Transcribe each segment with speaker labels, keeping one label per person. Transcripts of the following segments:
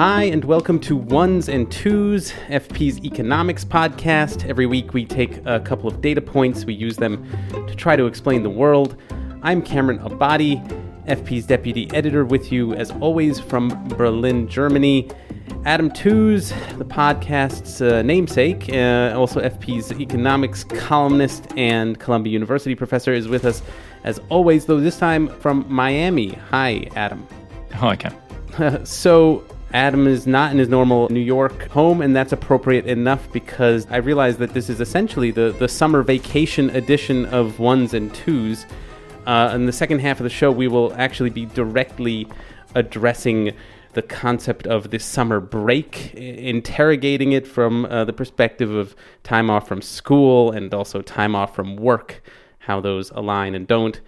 Speaker 1: Hi, and welcome to Ones and Tooze, FP's economics podcast. Every week we take a couple of data points, we use them to try to explain the world. I'm Cameron Abadi, FP's deputy editor, with you as always from Berlin, Germany. Adam Tooze, the podcast's uh, namesake, uh, also FP's economics columnist and Columbia University professor, is with us as always, though this time from Miami. Hi, Adam.
Speaker 2: Hi, Cam.
Speaker 1: so, Adam is not in his normal New York home, and that's appropriate enough because I realize that this is essentially the, the summer vacation edition of ones and Tooze. Uh, in the second half of the show, we will actually be directly addressing the concept of this summer break, interrogating it from uh, the perspective of time off from school and also time off from work, how those align and don't.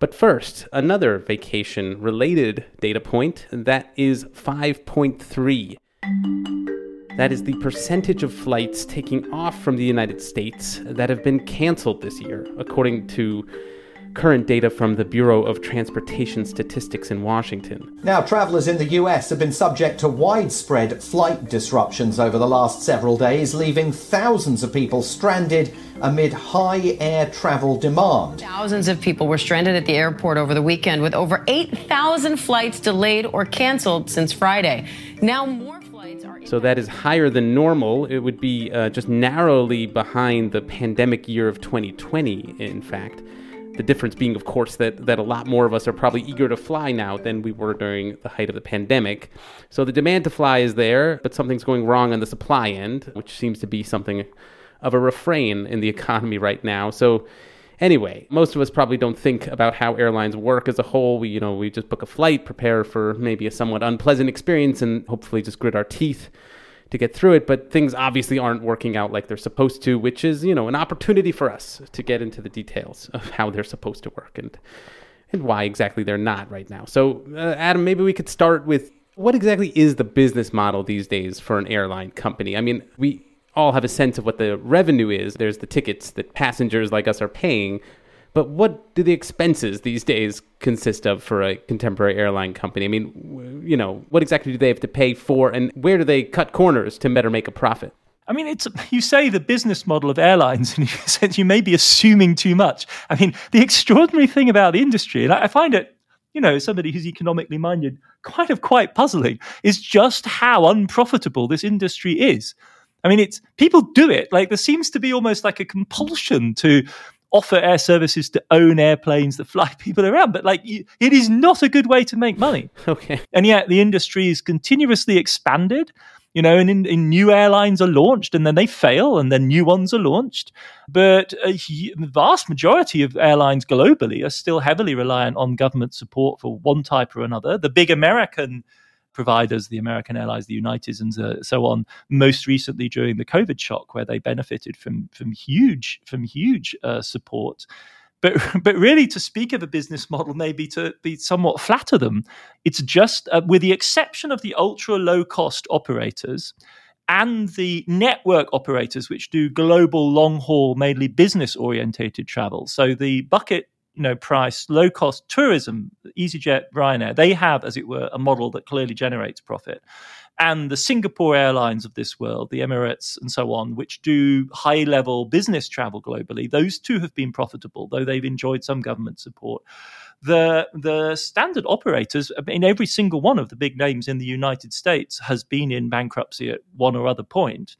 Speaker 1: But first, another vacation related data point that is 5.3. That is the percentage of flights taking off from the United States that have been canceled this year, according to current data from the Bureau of Transportation Statistics in Washington.
Speaker 3: Now, travelers in the US have been subject to widespread flight disruptions over the last several days, leaving thousands of people stranded amid high air travel demand.
Speaker 4: Thousands of people were stranded at the airport over the weekend, with over 8,000 flights delayed or canceled since Friday. Now, more flights are.
Speaker 1: So that is higher than normal. It would be uh, just narrowly behind the pandemic year of 2020, in fact. The difference being, of course, that, that a lot more of us are probably eager to fly now than we were during the height of the pandemic. So the demand to fly is there, but something's going wrong on the supply end, which seems to be something of a refrain in the economy right now. So anyway, most of us probably don't think about how airlines work as a whole. We, you know, we just book a flight, prepare for maybe a somewhat unpleasant experience, and hopefully just grit our teeth to get through it. But things obviously aren't working out like they're supposed to, which is, you know, an opportunity for us to get into the details of how they're supposed to work and and why exactly they're not right now. So, uh, Adam, maybe we could start with what exactly is the business model these days for an airline company? I mean, we all have a sense of what the revenue is. There's the tickets that passengers like us are paying. But what do the expenses these days consist of for a contemporary airline company? I mean, you know, what exactly do they have to pay for, and where do they cut corners to better make a profit?
Speaker 2: I mean, it's you say the business model of airlines, and you said you may be assuming too much. I mean, the extraordinary thing about the industry, and I find it, you know, somebody who's economically minded, kind of quite puzzling, is just how unprofitable this industry is. I mean, it's people do it like there seems to be almost like a compulsion to offer air services to own airplanes that fly people around. But like, it is not a good way to make money.
Speaker 1: Okay.
Speaker 2: And yet the industry is continuously expanded. You know, and in, in new airlines are launched and then they fail and then new ones are launched. But uh, a, the vast majority of airlines globally are still heavily reliant on government support for one type or another. The big American providers, the American Airlines, the Uniteds, and uh, so on. Most recently during the COVID shock, where they benefited from from huge from huge uh, support. But but really, to speak of a business model, maybe to be somewhat flatter them, it's just uh, with the exception of the ultra low cost operators and the network operators, which do global long haul, mainly business orientated travel. So the bucket you know price low cost tourism easyjet ryanair they have as it were a model that clearly generates profit. And the singapore airlines of this world the emirates and so on which do high level business travel globally those two have been profitable though they've enjoyed some government support. The the standard operators in every single one of the big names in the united states has been in bankruptcy at one or other point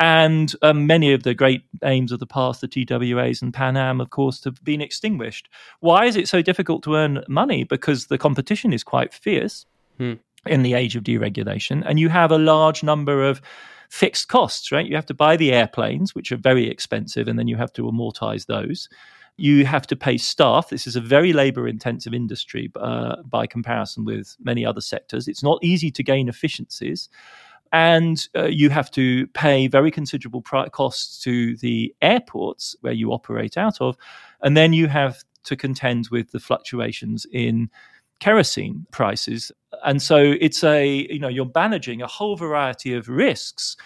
Speaker 2: and um, many of the great aims of the past, the TWAs and Pan Am, of course, have been extinguished. Why is it so difficult to earn money? Because the competition is quite fierce hmm. in the age of deregulation, and you have a large number of fixed costs, right? You have to buy the airplanes, which are very expensive, and then you have to amortize those. You have to pay staff. This is a very labor intensive industry uh, by comparison with many other sectors. It's not easy to gain efficiencies. And uh, you have to pay very considerable costs to the airports where you operate out of. And then you have to contend with the fluctuations in kerosene prices. And so it's a, you know, you're managing a whole variety of risks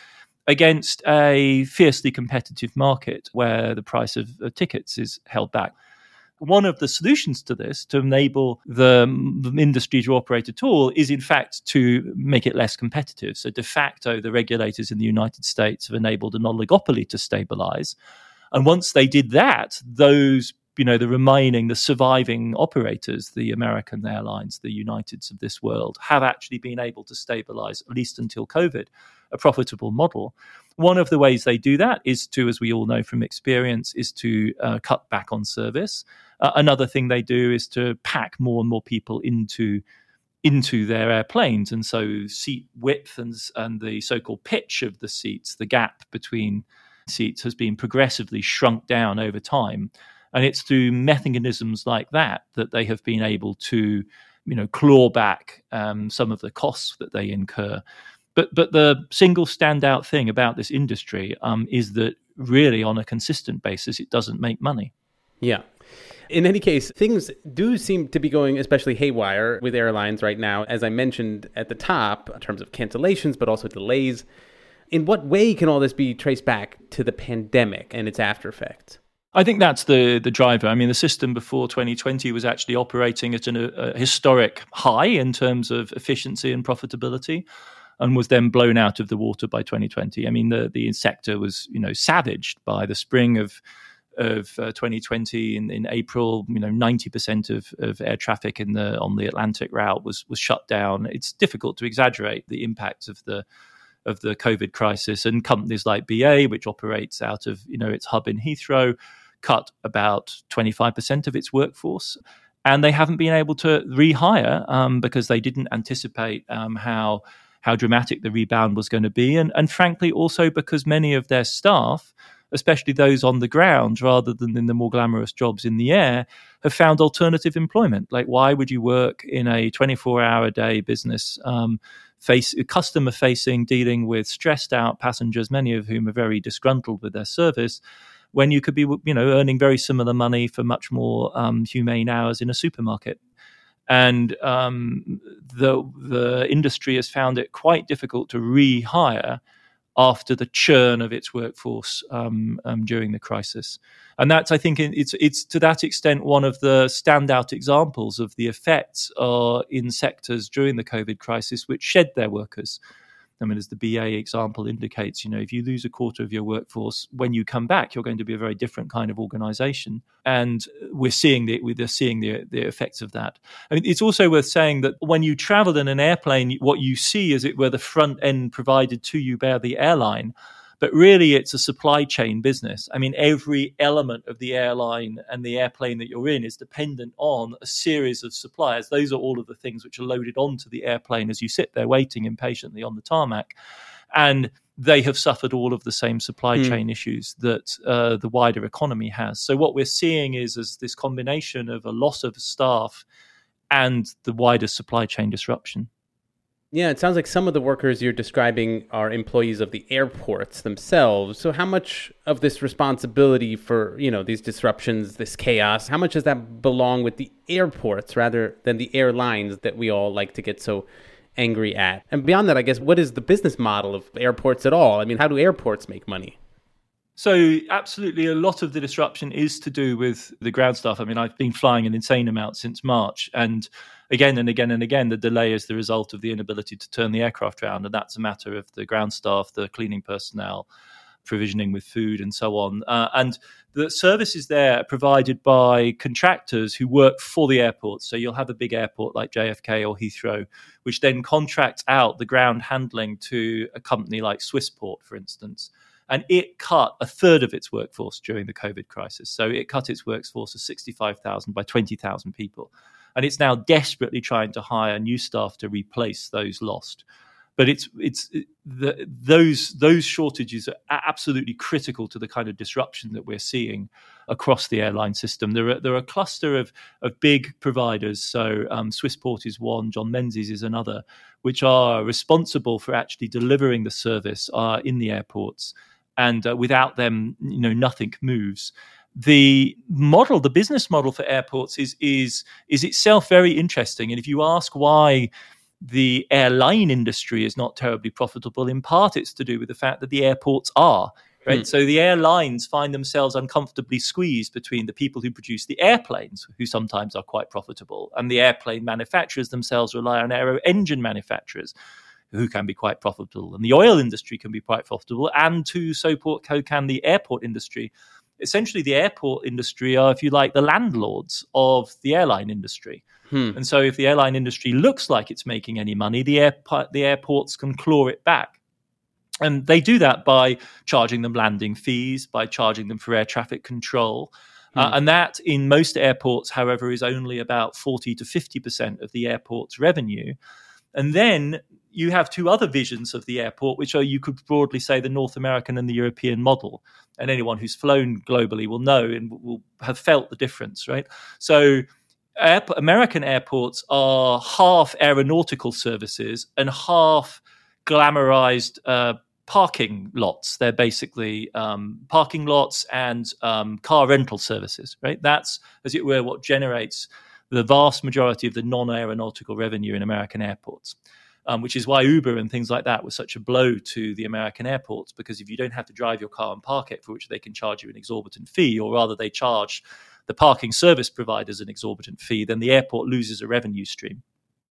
Speaker 2: against a fiercely competitive market where the price of, of tickets is held back. One of the solutions to this, to enable the, industry to operate at all, is in fact to make it less competitive. So, de facto, the regulators in the United States have enabled an oligopoly to stabilize. And once they did that, those you know the remaining the surviving operators the american airlines the uniteds of this world have actually been able to stabilize at least until covid a profitable model one of the ways they do that is to as we all know from experience is to uh, cut back on service uh, another thing they do is to pack more and more people into into their airplanes and so seat width and, and the so-called pitch of the seats the gap between seats has been progressively shrunk down over time and it's through mechanisms like that that they have been able to, you know, claw back um, some of the costs that they incur. But but the single standout thing about this industry um, is that really on a consistent basis it doesn't make money.
Speaker 1: Yeah. In any case, things do seem to be going especially haywire with airlines right now, as I mentioned at the top, in terms of cancellations, but also delays. In what way can all this be traced back to the pandemic and its after effects?
Speaker 2: I think that's the the driver. I mean, the system before 2020 was actually operating at an, a historic high in terms of efficiency and profitability, and was then blown out of the water by 2020. I mean, the the sector was you know savaged by the spring of of uh, 2020 in, in April. You know, 90% of, of air traffic in the on the Atlantic route was was shut down. It's difficult to exaggerate the impact of the of the COVID crisis, and companies like BA, which operates out of you know its hub in Heathrow cut about 25% of its workforce. And they haven't been able to rehire um, because they didn't anticipate um, how how dramatic the rebound was going to be, and, and frankly, also because many of their staff, especially those on the ground rather than in the more glamorous jobs in the air, have found alternative employment. Like, why would you work in a 24 hour day business, um, face, customer facing, dealing with stressed out passengers, many of whom are very disgruntled with their service? when you could be you know earning very similar money for much more um, humane hours in a supermarket and um, the the industry has found it quite difficult to rehire after the churn of its workforce um, um, during the crisis, and that's I think it's it's to that extent one of the standout examples of the effects uh, in sectors during the COVID crisis which shed their workers. I mean, as the BA example indicates, you know, if you lose a quarter of your workforce, when you come back, you're going to be a very different kind of organization. And we're seeing the, we're seeing the, the effects of that. I mean, it's also worth saying that when you travel in an airplane, what you see is it were the front end provided to you by the airline but really, it's a supply chain business. I mean, every element of the airline and the airplane that you're in is dependent on a series of suppliers. Those are all of the things which are loaded onto the airplane as you sit there waiting impatiently on the tarmac. And they have suffered all of the same supply mm. chain issues that uh, the wider economy has. So what we're seeing is as this combination of a loss of staff and the wider supply chain disruption.
Speaker 1: Yeah, it sounds like some of the workers you're describing are employees of the airports themselves. So how much of this responsibility for, you know, these disruptions, this chaos, how much does that belong with the airports rather than the airlines that we all like to get so angry at? And beyond that, I guess what is the business model of airports at all? I mean, how do airports make money?
Speaker 2: So, absolutely, a lot of the disruption is to do with the ground staff. I mean, I've been flying an insane amount since March, and again and again and again, the delay is the result of the inability to turn the aircraft around, and that's a matter of the ground staff, the cleaning personnel, provisioning with food, and so on. Uh, and the services there are provided by contractors who work for the airports. So you'll have a big airport like JFK or Heathrow, which then contracts out the ground handling to a company like Swissport, for instance and it cut a third of its workforce during the COVID crisis. So it cut its workforce of 65,000 by 20,000 people. And it's now desperately trying to hire new staff to replace those lost. but it's it's the, those those shortages are absolutely critical to the kind of disruption that we're seeing across the airline system. There are there are a cluster of of big providers. So um, Swissport is one, John Menzies is another, which are responsible for actually delivering the service uh, in the airports. And uh, without them, you know, nothing moves the model, the business model for airports is is is itself very interesting. And if you ask why the airline industry is not terribly profitable, in part it's to do with the fact that the airports are. Right. Hmm. So the airlines find themselves uncomfortably squeezed between the people who produce the airplanes, who sometimes are quite profitable, and the airplane manufacturers themselves rely on aero engine manufacturers who can be quite profitable. And the oil industry can be quite profitable, and to so can the airport industry essentially the airport industry are, if you like, the landlords of the airline industry. Hmm. And so, if the airline industry looks like it's making any money, the, airport, the airports can claw it back. And they do that by charging them landing fees, by charging them for air traffic control. Uh, hmm. and that, in most airports, however, is only about 40 to 50% of the airport's revenue. And then you have two other visions of the airport, which are, you could broadly say, the North American and the European model. And anyone who's flown globally will know and will have felt the difference, right? So, American airports are half aeronautical services and half glamorized uh, parking lots. They're basically um, parking lots and um, car rental services, right? That's, as it were, what generates the vast majority of the non aeronautical revenue in American airports um, which is why Uber and things like that was such a blow to the American airports because if you don't have to drive your car and park it, for which they can charge you an exorbitant fee, or rather they charge the parking service providers an exorbitant fee, then the airport loses a revenue stream.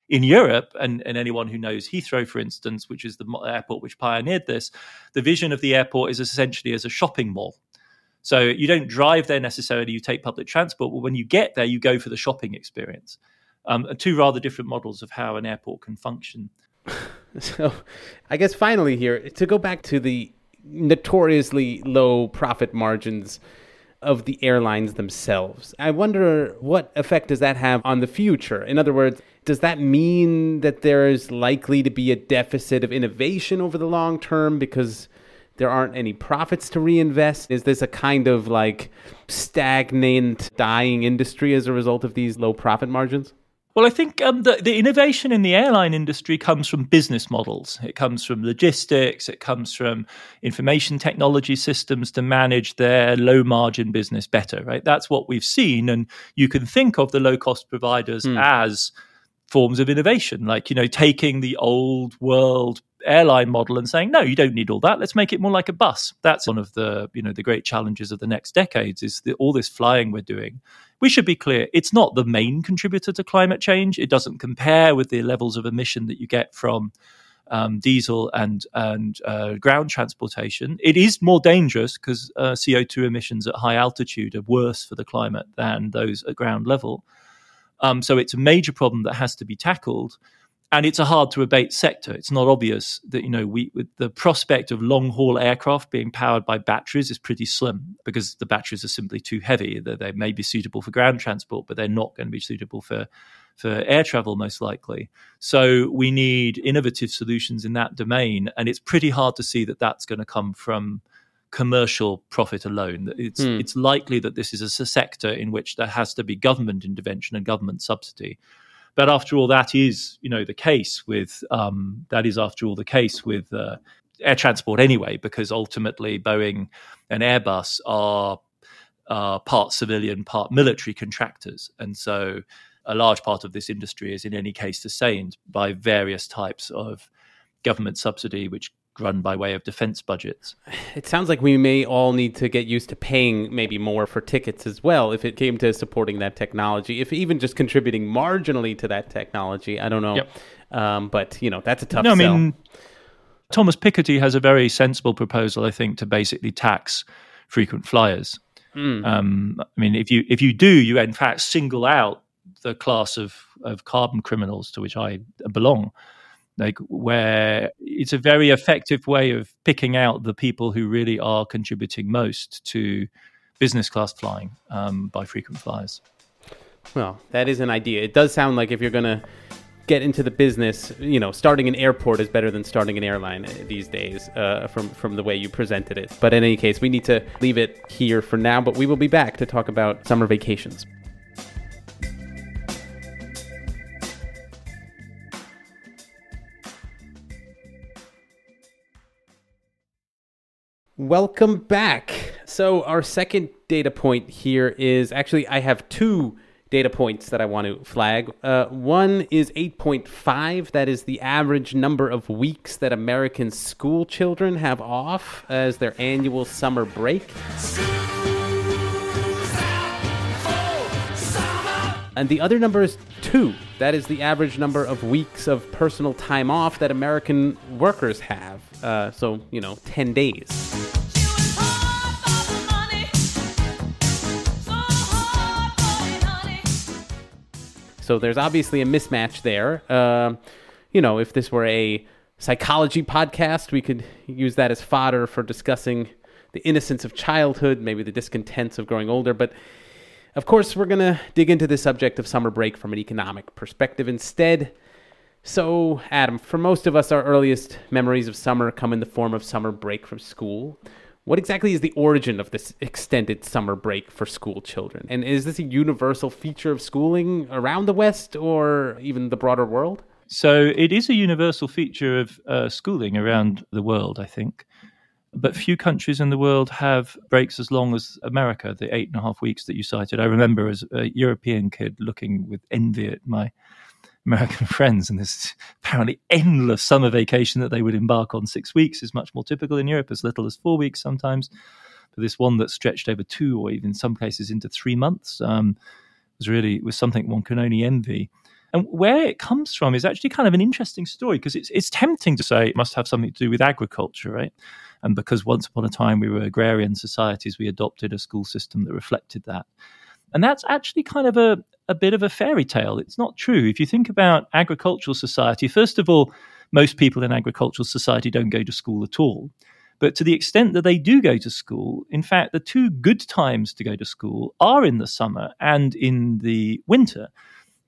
Speaker 2: In Europe, and, and anyone who knows Heathrow, for instance, which is the airport which pioneered this, the vision of the airport is essentially as a shopping mall. So you don't drive there necessarily, you take public transport, but when you get there, you go for the shopping experience. Um, two rather different models of how an airport can function.
Speaker 1: so, I guess finally here to go back to the notoriously low profit margins of the airlines themselves. I wonder what effect does that have on the future? In other words, does that mean that there's likely to be a deficit of innovation over the long term because there aren't any profits to reinvest? Is this a kind of like stagnant, dying industry as a result of these low profit margins?
Speaker 2: Well, I think um, the, the innovation in the airline industry comes from business models. It comes from logistics. It comes from information technology systems to manage their low margin business better, right? That's what we've seen. And you can think of the low cost providers mm. as forms of innovation, like, you know, taking the old world airline model and saying, no, you don't need all that. Let's make it more like a bus. That's one of the, you know, the great challenges of the next decades is the, all this flying we're doing. We should be clear, it's not the main contributor to climate change. It doesn't compare with the levels of emission that you get from um, diesel and and uh, ground transportation. It is more dangerous because uh, CO2 emissions at high altitude are worse for the climate than those at ground level. Um, so it's a major problem that has to be tackled and it's a hard to abate sector. It's not obvious that you know we the prospect of long haul aircraft being powered by batteries is pretty slim because the batteries are simply too heavy. They, they may be suitable for ground transport, but they're not going to be suitable for for air travel most likely. So we need innovative solutions in that domain, and it's pretty hard to see that that's going to come from commercial profit alone. It's hmm. it's likely that this is a sector in which there has to be government intervention and government subsidy. But after all, that is you know the case with um, that is after all the case with uh, air transport anyway, because ultimately Boeing and Airbus are uh, part civilian, part military contractors, and so a large part of this industry is in any case sustained by various types of government subsidy, which run by way of defense budgets.
Speaker 1: It sounds like we may all need to get used to paying maybe more for tickets as well if it came to supporting that technology, if even just contributing marginally to that technology. I don't know. Yep. Um, but, you know, that's a tough no, I mean,
Speaker 2: Thomas Piketty has a very sensible proposal, I think, to basically tax frequent flyers. Mm. Um, I mean, if you if you do, you in fact single out the class of, of carbon criminals to which I belong like where it's a very effective way of picking out the people who really are contributing most to business class flying um, by frequent flyers.
Speaker 1: Well, that is an idea. It does sound like if you're going to get into the business, you know, starting an airport is better than starting an airline these days uh, from, from the way you presented it. But in any case, we need to leave it here for now, but we will be back to talk about summer vacations. Welcome back. So, our second data point here is actually, I have two data points that I want to flag. Uh, one is 8.5, that is the average number of weeks that American school children have off as their annual summer break. And the other number is two. That is the average number of weeks of personal time off that American workers have. Uh, so, you know, 10 days. So there's obviously a mismatch there. Uh, you know, if this were a psychology podcast, we could use that as fodder for discussing the innocence of childhood, maybe the discontents of growing older. But of course, we're going to dig into the subject of summer break from an economic perspective instead. So, Adam, for most of us, our earliest memories of summer come in the form of summer break from school. What exactly is the origin of this extended summer break for school children? And is this a universal feature of schooling around the West or even the broader world?
Speaker 2: So, it is a universal feature of uh, schooling around the world, I think. But few countries in the world have breaks as long as America, the eight and a half weeks that you cited. I remember as a European kid looking with envy at my American friends, and this apparently endless summer vacation that they would embark on six weeks is much more typical in Europe, as little as four weeks sometimes. But this one that stretched over two, or even in some cases into three months, um, was really was something one can only envy. And where it comes from is actually kind of an interesting story because it's it's tempting to say it must have something to do with agriculture, right? And because once upon a time we were agrarian societies, we adopted a school system that reflected that. And that's actually kind of a, a bit of a fairy tale. It's not true. If you think about agricultural society, first of all, most people in agricultural society don't go to school at all. But to the extent that they do go to school, in fact, the two good times to go to school are in the summer and in the winter.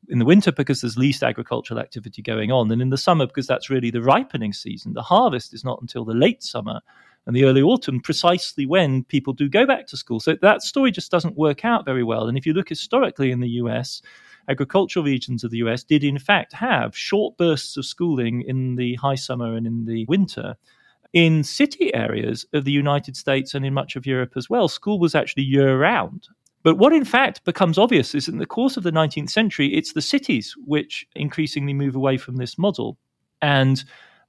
Speaker 2: In the winter, because there's least agricultural activity going on, and in the summer, because that's really the ripening season. The harvest is not until the late summer and the early autumn, precisely when people do go back to school. So that story just doesn't work out very well. And if you look historically in the US, agricultural regions of the US did in fact have short bursts of schooling in the high summer and in the winter. In city areas of the United States and in much of Europe as well, school was actually year round. But what in fact becomes obvious is in the course of the 19th century, it's the cities which increasingly move away from this model. And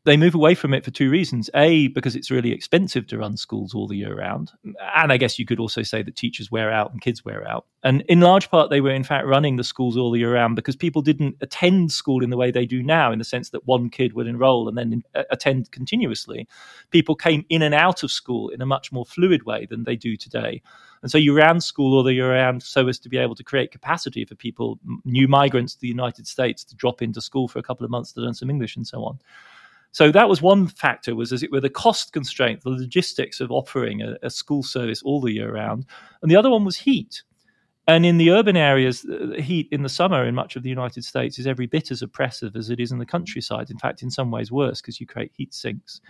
Speaker 2: they move away from it for two reasons. A, because it's really expensive to run schools all the year round. And I guess you could also say that teachers wear out and kids wear out. And in large part, they were in fact running the schools all the year round because people didn't attend school in the way they do now, in the sense that one kid would enroll and then uh, attend continuously. People came in and out of school in a much more fluid way than they do today. And so you ran school all the year round so as to be able to create capacity for people, new migrants to the United States, to drop into school for a couple of months to learn some English and so on. So that was one factor, was as it were the cost constraint, the logistics of offering a, a school service all the year round. And the other one was heat. And in the urban areas, uh, the heat in the summer in much of the United States is every bit as oppressive as it is in the countryside. In fact, in some ways worse because you create heat sinks.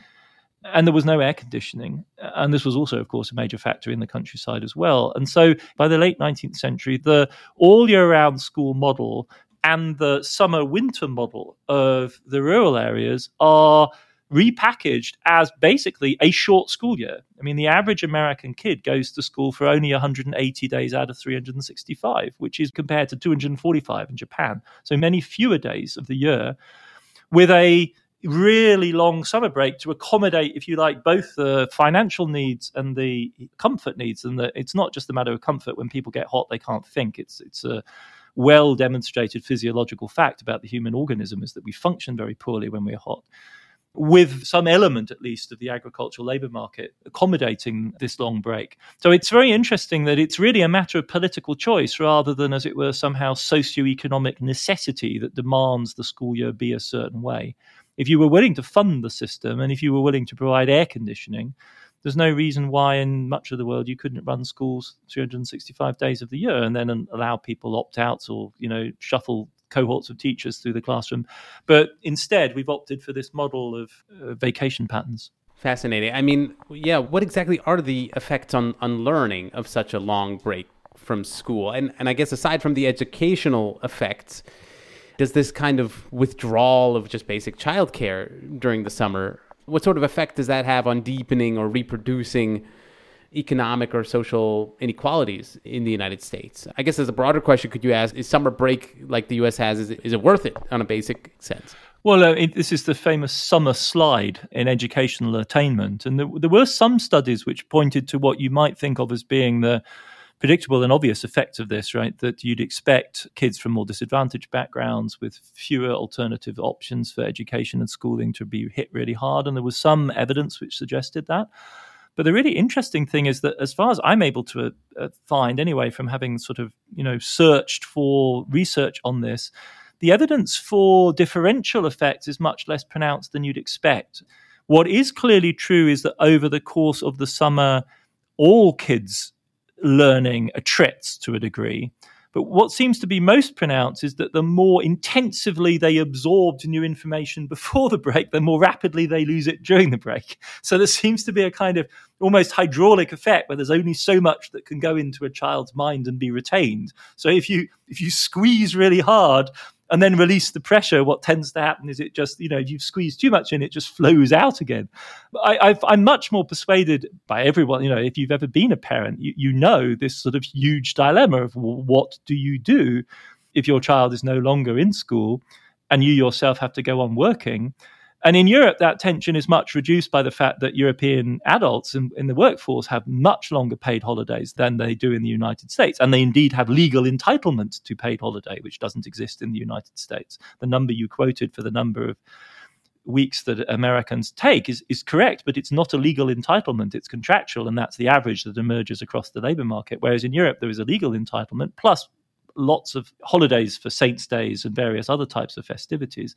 Speaker 2: And there was no air conditioning. Uh, and this was also, of course, a major factor in the countryside as well. And so by the late 19th century, the all year round school model and the summer winter model of the rural areas are repackaged as basically a short school year. I mean, the average American kid goes to school for only 180 days out of 365, which is compared to 245 in Japan. So many fewer days of the year with a really long summer break to accommodate, if you like, both the financial needs and the comfort needs. And the, it's not just a matter of comfort. When people get hot, they can't think. It's it's a well demonstrated physiological fact about the human organism is that we function very poorly when we're hot with some element at least of the agricultural labor market accommodating this long break. So it's very interesting that it's really a matter of political choice rather than, as it were, somehow socio-economic necessity that demands the school year be a certain way. If you were willing to fund the system and if you were willing to provide air conditioning, there's no reason why in much of the world you couldn't run schools 365 days of the year and then allow people opt outs or you know shuffle cohorts of teachers through the classroom. But instead, we've opted for this model of uh, vacation patterns.
Speaker 1: Fascinating. I mean, yeah, what exactly are the effects on, on learning of such a long break from school? And, and I guess aside from the educational effects, does this kind of withdrawal of just basic childcare during the summer, what sort of effect does that have on deepening or reproducing economic or social inequalities in the United States? I guess as a broader question, could you ask, is summer break like the US has, is it, is it worth it on a basic sense?
Speaker 2: Well, uh, it, this is the famous summer slide in educational attainment. And there, there were some studies which pointed to what you might think of as being the predictable and obvious effects of this, right? That you'd expect kids from more disadvantaged backgrounds with fewer alternative options for education and schooling to be hit really hard. And there was some evidence which suggested that. But the really interesting thing is that, as far as I'm able to uh, find, anyway, from having sort of you know searched for research on this, the evidence for differential effects is much less pronounced than you'd expect. What is clearly true is that over the course of the summer, all kids' learning attrits to a degree. But what seems to be most pronounced is that the more intensively they absorbed new information before the break, the more rapidly they lose it during the break. So there seems to be a kind of almost hydraulic effect where there's only so much that can go into a child's mind and be retained. So if you if you squeeze really hard, and then release the pressure, what tends to happen is it just, you know, you've squeezed too much in, it just flows out again. I, am much more persuaded by everyone, you know, if you've ever been a parent, you, you know this sort of huge dilemma of what do you do if your child is no longer in school and you yourself have to go on working. And in Europe, that tension is much reduced by the fact that European adults in, in, the workforce have much longer paid holidays than they do in the United States. And they indeed have legal entitlement to paid holiday, which doesn't exist in the United States. The number you quoted for the number of weeks that Americans take is, is correct, but it's not a legal entitlement. It's contractual, and that's the average that emerges across the labor market. Whereas in Europe, there is a legal entitlement plus lots of holidays for saints' days and various other types of festivities.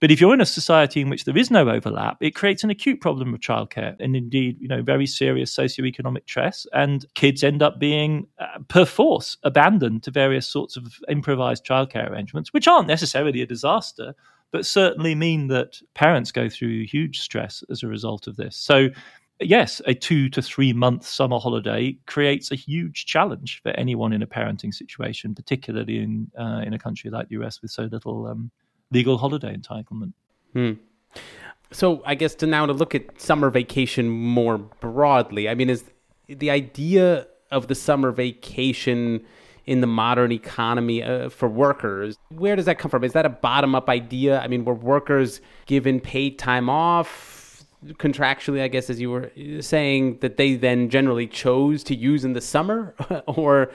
Speaker 2: But if you're in a society in which there is no overlap, it creates an acute problem of childcare and indeed, you know, very serious socioeconomic stress. And kids end up being uh, perforce abandoned to various sorts of improvised childcare arrangements, which aren't necessarily a disaster, but certainly mean that parents go through huge stress as a result of this. So, yes, a two to three month summer holiday creates a huge challenge for anyone in a parenting situation, particularly in uh, in a country like the US with so little um, legal holiday entitlement.
Speaker 1: Hmm. So I guess to now to look at summer vacation more broadly, I mean, is the idea of the summer vacation in the modern economy uh, for workers, where does that come from? Is that a bottom up idea? I mean, were workers given paid time off contractually, I guess, as you were saying, that they then generally chose to use in the summer? or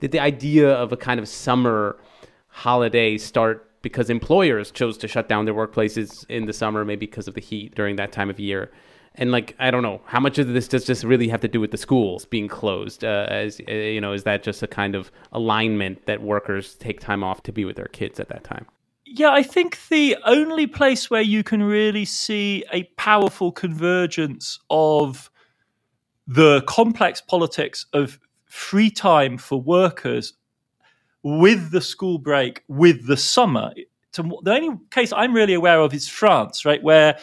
Speaker 1: did the idea of a kind of summer holiday start because employers chose to shut down their workplaces in the summer, maybe because of the heat during that time of year. And like, I don't know, how much of this does just really have to do with the schools being closed? Uh, as uh, you know, is that just a kind of alignment that workers take time off to be with their kids at that time?
Speaker 2: Yeah, I think the only place where you can really see a powerful convergence of the complex politics of free time for workers with the school break, with the summer. To, the only case I'm really aware of is France, right, where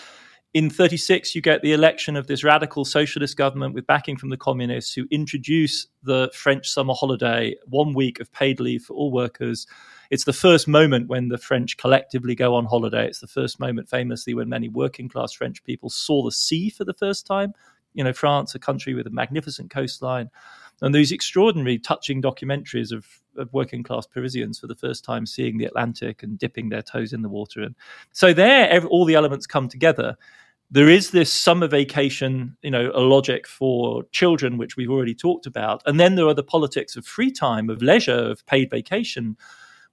Speaker 2: in 36 you get the election of this radical socialist government with backing from the communists who introduce the French summer holiday, one week of paid leave for all workers. It's the first moment when the French collectively go on holiday. It's the first moment, famously, when many working class French people saw the sea for the first time. You know, France, a country with a magnificent coastline and these extraordinary, touching documentaries of, of working class Parisians for the first time seeing the Atlantic and dipping their toes in the water. And so there, every, all the elements come together. There is this summer vacation, you know, a logic for children, which we've already talked about. And then there are the politics of free time, of leisure, of paid vacation,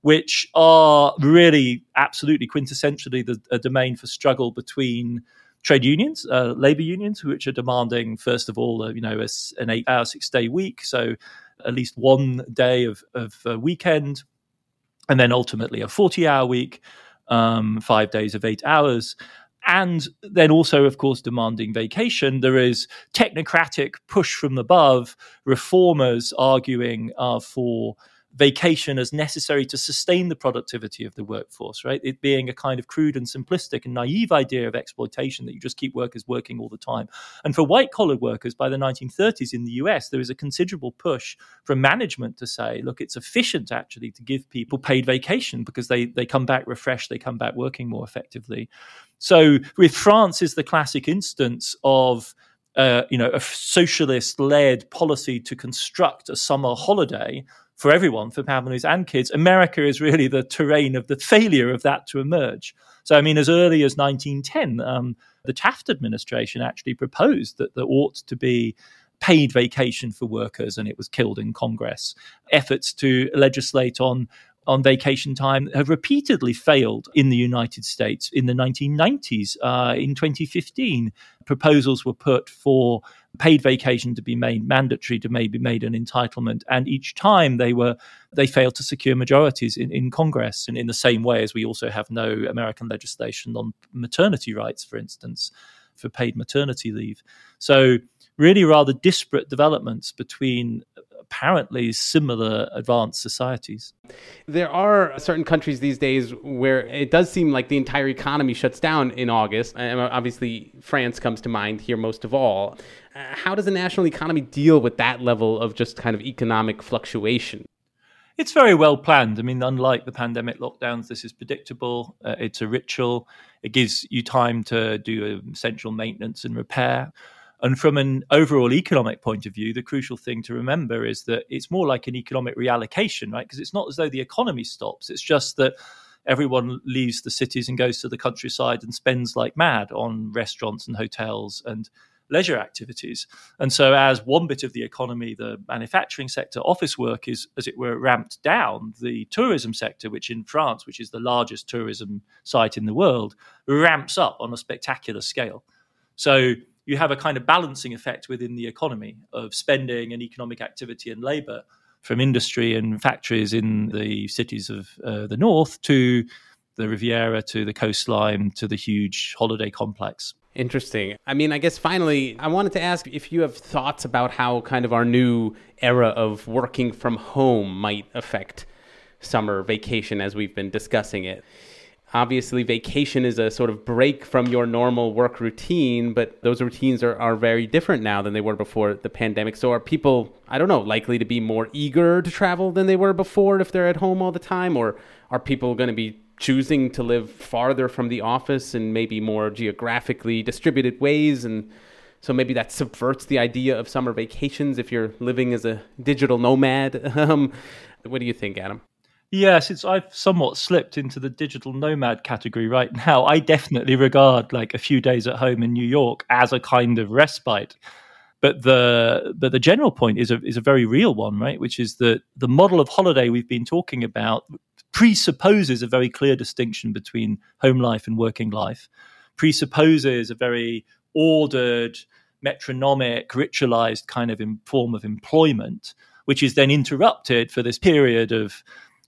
Speaker 2: which are really absolutely quintessentially the, a domain for struggle between trade unions, uh, labor unions, which are demanding, first of all, uh, you know, a, an eight-hour, six-day week, so at least one day of, of weekend, and then ultimately a forty-hour week, um, five days of eight hours. And then also, of course, demanding vacation. There is technocratic push from above, reformers arguing uh, for vacation as necessary to sustain the productivity of the workforce, right? It being a kind of crude and simplistic and naive idea of exploitation that you just keep workers working all the time. And for white collar workers by the 1930s in the US, there is a considerable push from management to say, look, it's efficient actually to give people paid vacation because they, they come back refreshed, they come back working more effectively. So with France is the classic instance of uh, you know, a socialist-led policy to construct a summer holiday for everyone, for families and kids. America is really the terrain of the failure of that to emerge. So, I mean, as early as 1910, um, the Taft administration actually proposed that there ought to be paid vacation for workers, and it was killed in Congress. Efforts to legislate on on vacation time have repeatedly failed in the United States. In the 1990s, uh, in 2015, proposals were put for paid vacation to be made mandatory, to maybe made an entitlement, and each time they were they failed to secure majorities in, in Congress. And in the same way as we also have no American legislation on maternity rights, for instance, for paid maternity leave. So really rather disparate developments between apparently similar advanced societies.
Speaker 1: There are certain countries these days where it does seem like the entire economy shuts down in August. And obviously, France comes to mind here most of all. Uh, how does the national economy deal with that level of just kind of economic fluctuation?
Speaker 2: It's very well planned. I mean, unlike the pandemic lockdowns, this is predictable. Uh, it's a ritual. It gives you time to do essential maintenance and repair. And from an overall economic point of view, the crucial thing to remember is that it's more like an economic reallocation, right? Because it's not as though the economy stops. It's just that everyone leaves the cities and goes to the countryside and spends like mad on restaurants and hotels and leisure activities. And so, as one bit of the economy, the manufacturing sector, office work is, as it were, ramped down, the tourism sector, which in France, which is the largest tourism site in the world, ramps up on a spectacular scale. So, you have a kind of balancing effect within the economy of spending and economic activity and labor from industry and factories in the cities of uh, the north to the Riviera to the coastline to the huge holiday complex.
Speaker 1: Interesting. I mean, I guess finally, I wanted to ask if you have thoughts about how kind of our new era of working from home might affect summer vacation as we've been discussing it obviously vacation is a sort of break from your normal work routine but those routines are, are very different now than they were before the pandemic. So are people i don't know likely to be more eager to travel than they were before if they're at home all the time? Or are people going to be choosing to live farther from the office in maybe more geographically distributed ways? And so maybe that subverts the idea of summer vacations if you're living as a digital nomad. Um, what do you think adam
Speaker 2: Yes, it's I've somewhat slipped into the digital nomad category right now. I definitely regard like a few days at home in New York as a kind of respite. But the but the general point is a is a very real one, right? Which is that the model of holiday we've been talking about presupposes a very clear distinction between home life and working life, presupposes a very ordered, metronomic, ritualized kind of form of employment, which is then interrupted for this period of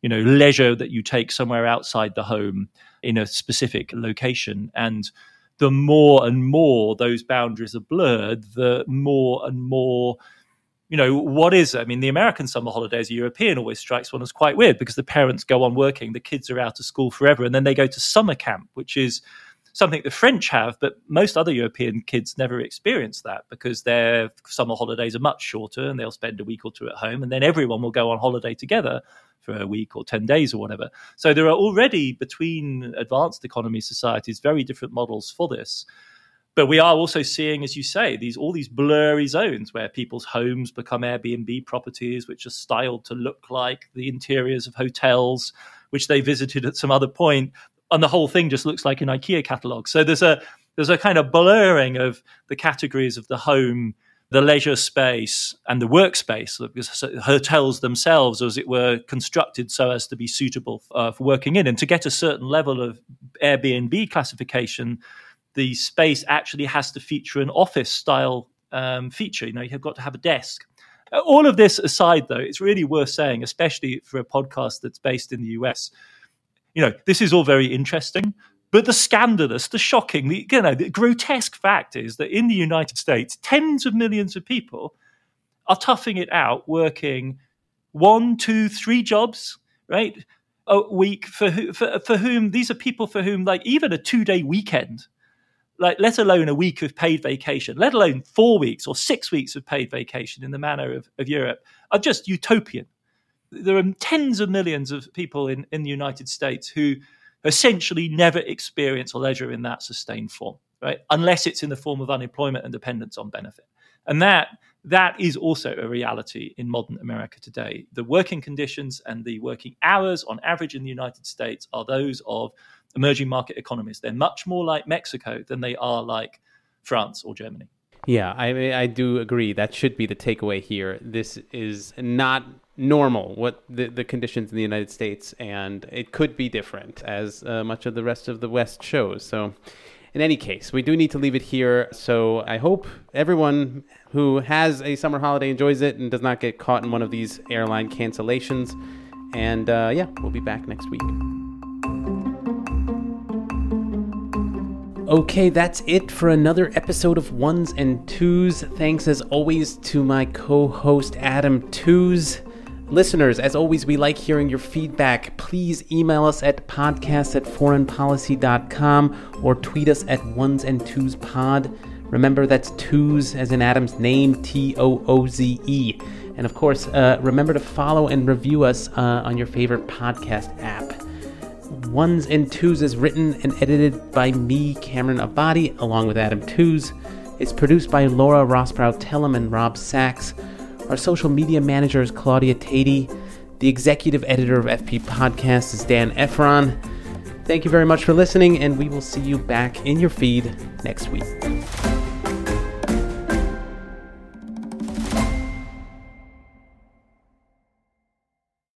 Speaker 2: you know leisure that you take somewhere outside the home in a specific location. And the more and more those boundaries are blurred the more and more you know what is i mean the american summer holidays european always strikes one as quite weird because the parents go on working the kids are out of school forever and then they go to summer camp which is something the French have, but most other European kids never experience that because their summer holidays are much shorter and they'll spend a week or two at home and then everyone will go on holiday together for a week or 10 days or whatever. So there are already between advanced economy societies very different models for this. But we are also seeing, as you say, these all these blurry zones where people's homes become Airbnb properties, which are styled to look like the interiors of hotels, which they visited at some other point, and the whole thing just looks like an IKEA catalog. So there's a there's a kind of blurring of the categories of the home, the leisure space, and the workspace. Because hotels themselves, as it were, constructed so as to be suitable uh, for working in, and to get a certain level of Airbnb classification, the space actually has to feature an office style um, feature. You know, you've got to have a desk. All of this aside, though, it's really worth saying, especially for a podcast that's based in the US you know, this is all very interesting. But the scandalous, the shocking, the, you know, the grotesque fact is that in the United States, tens of millions of people are toughing it out working one, two, three jobs, right? A week for, for for whom these are people for whom like even a two day weekend, like let alone a week of paid vacation, let alone four weeks or six weeks of paid vacation in the manner of, of Europe, are just utopian. There are tens of millions of people in, in the United States who essentially never experience leisure in that sustained form, right? Unless it's in the form of unemployment and dependence on benefit. And that that is also a reality in modern America today. The working conditions and the working hours on average in the United States are those of emerging market economies. They're much more like Mexico than they are like France or Germany.
Speaker 1: Yeah, I mean, I do agree. That should be the takeaway here. This is not normal what the, the conditions in the United States, and it could be different, as uh, much of the rest of the West shows. So, in any case, we do need to leave it here. So, I hope everyone who has a summer holiday enjoys it and does not get caught in one of these airline cancellations. And uh, yeah, we'll be back next week. Okay, that's it for another episode of Ones and Tooze. Thanks as always to my co host Adam Tooze. Listeners, as always, we like hearing your feedback. Please email us at podcast at foreignpolicy.com or tweet us at ones and tooze pod. Remember, that's tooze as in Adam's name, T O O Z E. And of course, uh, remember to follow and review us uh, on your favorite podcast app. Ones and Tooze is written and edited by me, Cameron Abadi, along with Adam Tooze. It's produced by Laura Rosbrow Telem and Rob Sachs. Our social media manager is Claudia Tatey. The executive editor of FP Podcast is Dan Ephron. Thank you very much for listening, and we will see you back in your feed next week.